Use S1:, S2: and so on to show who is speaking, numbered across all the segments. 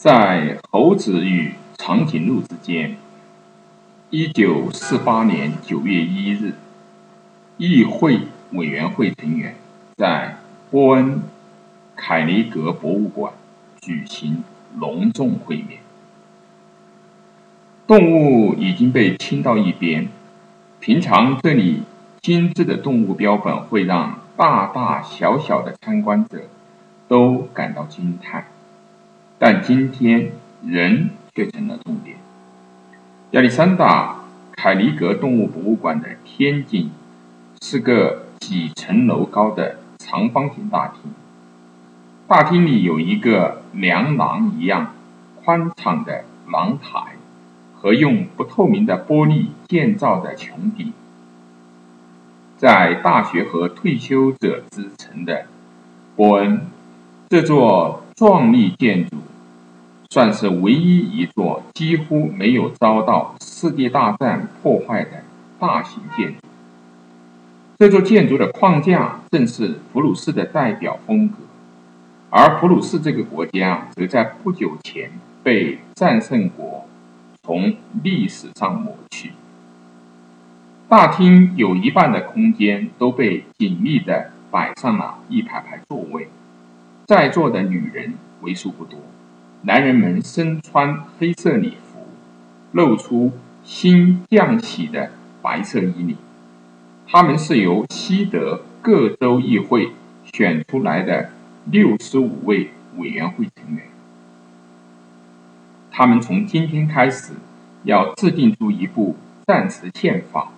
S1: 在猴子与长颈鹿之间。一九四八年九月一日，议会委员会成员在波恩凯尼格博物馆举行隆重会面。动物已经被清到一边，平常这里精致的动物标本会让大大小小的参观者都感到惊叹，但今天人却成了重点。亚历山大·凯尼格动物博物馆的天井是个几层楼高的长方形大厅，大厅里有一个梁廊一样宽敞的廊台和用不透明的玻璃建造的穹顶。在大学和退休者之城的波恩，这座壮丽建筑。算是唯一一座几乎没有遭到世界大战破坏的大型建筑。这座建筑的框架正是普鲁士的代表风格，而普鲁士这个国家则在不久前被战胜国从历史上抹去。大厅有一半的空间都被紧密地摆上了一排排座位，在座的女人为数不多。男人们身穿黑色礼服，露出新降起的白色衣领。他们是由西德各州议会选出来的六十五位委员会成员。他们从今天开始要制定出一部暂时宪法。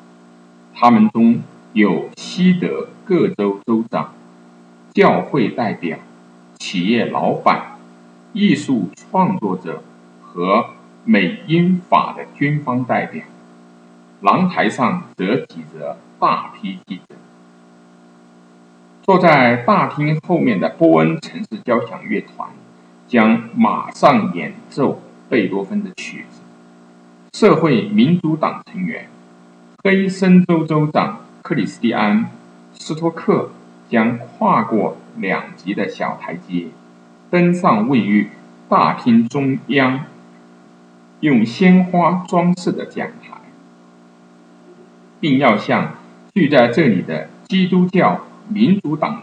S1: 他们中有西德各州州长、教会代表、企业老板。艺术创作者和美英法的军方代表，廊台上则挤着大批记者。坐在大厅后面的波恩城市交响乐团将马上演奏贝多芬的曲子。社会民主党成员黑森州州长克里斯蒂安·斯托克将跨过两级的小台阶。登上位于大厅中央、用鲜花装饰的讲台，并要向聚在这里的基督教民主党人、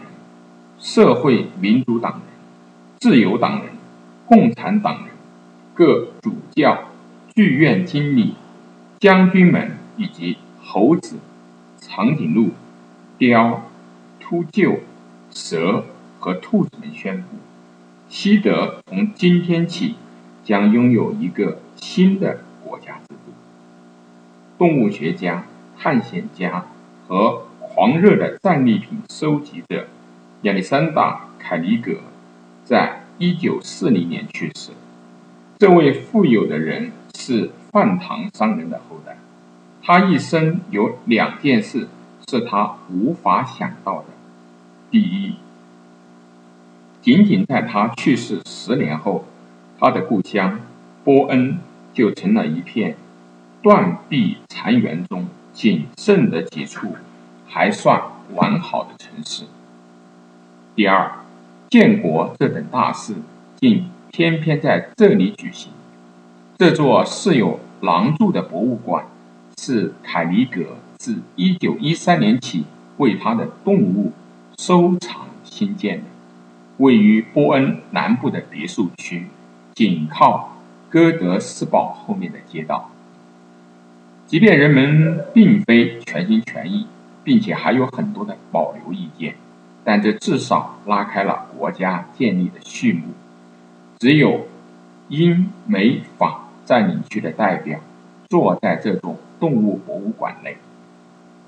S1: 社会民主党人、自由党人、共产党人、各主教、剧院经理、将军们以及猴子、长颈鹿、雕、秃鹫、蛇和兔子们宣布。西德从今天起将拥有一个新的国家制度。动物学家、探险家和狂热的战利品收集者亚历山大·凯尼格在一九四零年去世。这位富有的人是饭堂商人的后代。他一生有两件事是他无法想到的：第一，仅仅在他去世十年后，他的故乡波恩就成了一片断壁残垣中仅剩的几处还算完好的城市。第二，建国这等大事竟偏偏在这里举行。这座设有廊柱的博物馆是凯尼格自1913年起为他的动物收藏新建的。位于波恩南部的别墅区，紧靠哥德斯堡后面的街道。即便人们并非全心全意，并且还有很多的保留意见，但这至少拉开了国家建立的序幕。只有英美法占领区的代表坐在这座动物博物馆内，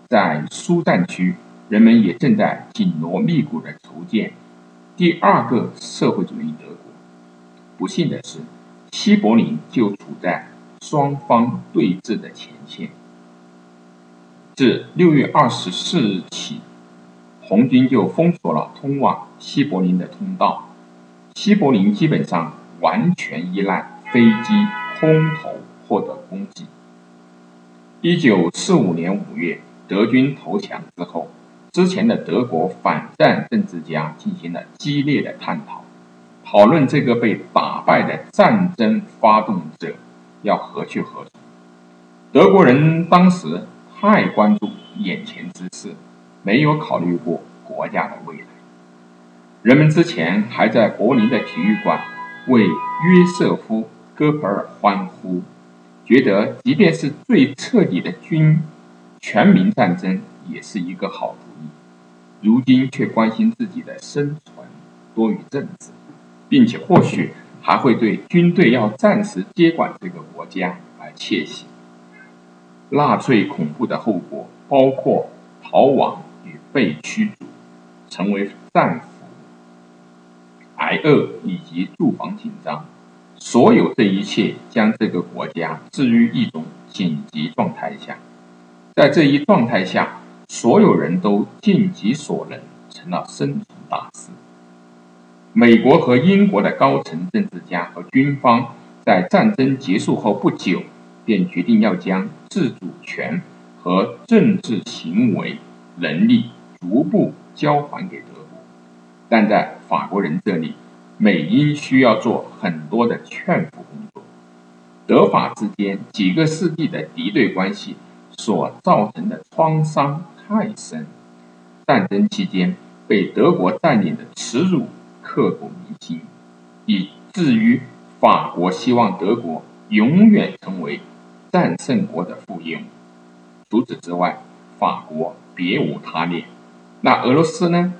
S1: 在苏战区，人们也正在紧锣密鼓的筹建。第二个社会主义德国，不幸的是，西柏林就处在双方对峙的前线。自六月二十四日起，红军就封锁了通往西柏林的通道，西柏林基本上完全依赖飞机空投获得供给。一九四五年五月，德军投降之后。之前的德国反战政治家进行了激烈的探讨，讨论这个被打败的战争发动者要何去何从。德国人当时太关注眼前之事，没有考虑过国家的未来。人们之前还在柏林的体育馆为约瑟夫·戈培尔欢呼，觉得即便是最彻底的军全民战争也是一个好主意。如今却关心自己的生存多于政治，并且或许还会对军队要暂时接管这个国家而窃喜。纳粹恐怖的后果包括逃亡与被驱逐，成为战俘。挨饿以及住房紧张，所有这一切将这个国家置于一种紧急状态下。在这一状态下，所有人都尽己所能，成了生存大师。美国和英国的高层政治家和军方在战争结束后不久，便决定要将自主权和政治行为能力逐步交还给德国，但在法国人这里，美英需要做很多的劝服工作。德法之间几个世纪的敌对关系所造成的创伤太深，战争期间被德国占领的耻辱刻骨铭心，以至于法国希望德国永远成为战胜国的附庸。除此之外，法国别无他念。那俄罗斯呢？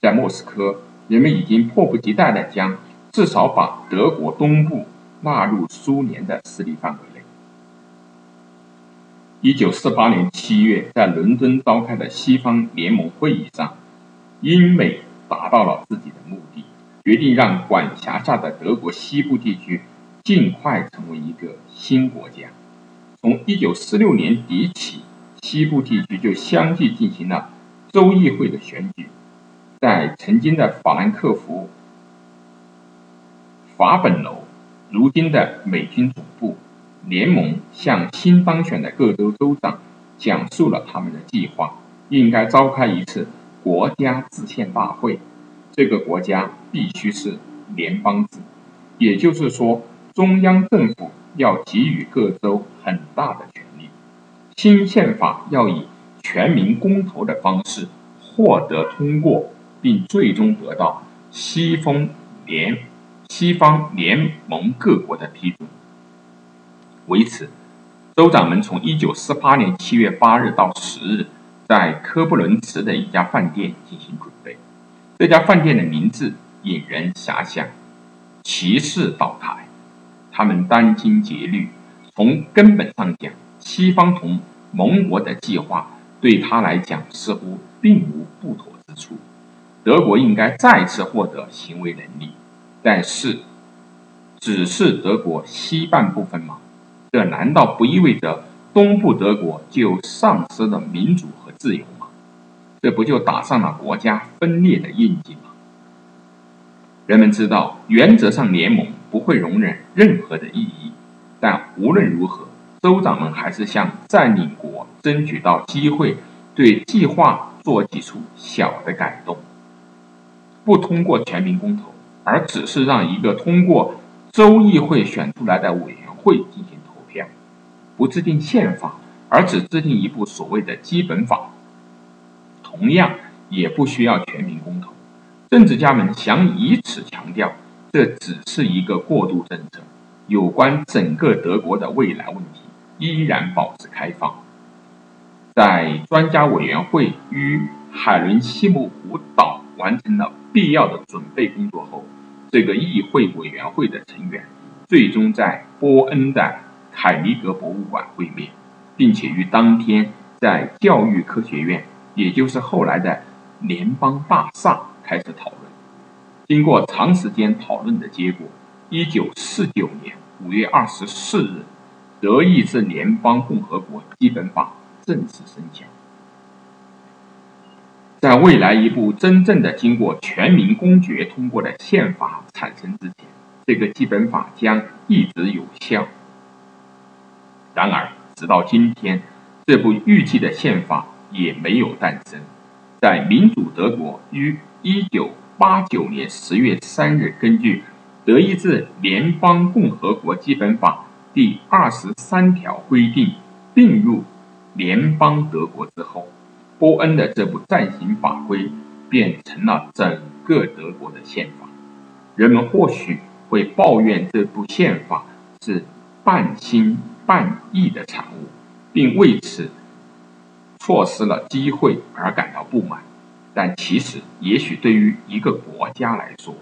S1: 在莫斯科。人们已经迫不及待地将至少把德国东部纳入苏联的势力范围。一九四八年七月，在伦敦召开的西方联盟会议上，英美达到了自己的目的，决定让管辖下的德国西部地区尽快成为一个新国家。从一九四六年底起，西部地区就相继进行了州议会的选举。在曾经的法兰克福法本楼，如今的美军总部，联盟向新当选的各州州长讲述了他们的计划，应该召开一次国家制宪大会。这个国家必须是联邦制，也就是说，中央政府要给予各州很大的权力。新宪法要以全民公投的方式获得通过。并最终得到西方联西方联盟各国的批准。为此，州长们从一九四八年七月八日到十日，在科布伦茨的一家饭店进行准备。这家饭店的名字引人遐想：“骑士岛台。”他们殚精竭虑。从根本上讲，西方同盟国的计划对他来讲似乎并无不妥之处。德国应该再次获得行为能力，但是，只是德国西半部分吗？这难道不意味着东部德国就丧失了民主和自由吗？这不就打上了国家分裂的印记吗？人们知道，原则上联盟不会容忍任何的异议，但无论如何，州长们还是向占领国争取到机会，对计划做几处小的改动。不通过全民公投，而只是让一个通过州议会选出来的委员会进行，不制定宪法，而只制定一部所谓的基本法，同样也不需要全民公投。政治家们想以此强调，这只是一个过渡政策，有关整个德国的未来问题依然保持开放。在专家委员会与海伦西姆湖岛完成了。必要的准备工作后，这个议会委员会的成员最终在波恩的凯尼格博物馆会面，并且于当天在教育科学院，也就是后来的联邦大厦开始讨论。经过长时间讨论的结果，一九四九年五月二十四日，《德意志联邦共和国基本法》正式生效。在未来一部真正的经过全民公决通过的宪法产生之前，这个基本法将一直有效。然而，直到今天，这部预计的宪法也没有诞生。在民主德国于一九八九年十月三日，根据《德意志联邦共和国基本法》第二十三条规定并入联邦德国之后，波恩的这部暂行法规便成了整个德国的宪法。人们或许会抱怨这部宪法是半新半亿的产物，并为此错失了机会而感到不满。但其实，也许对于一个国家来说，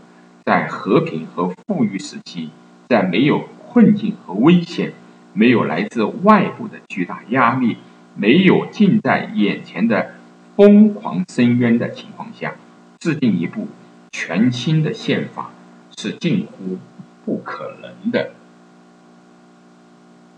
S1: 在和平和富裕时期，在没有困境和危险、没有来自外部的巨大压力、没有近在眼前的疯狂深渊的情况下，制定一部全新的宪法是近乎不可能的。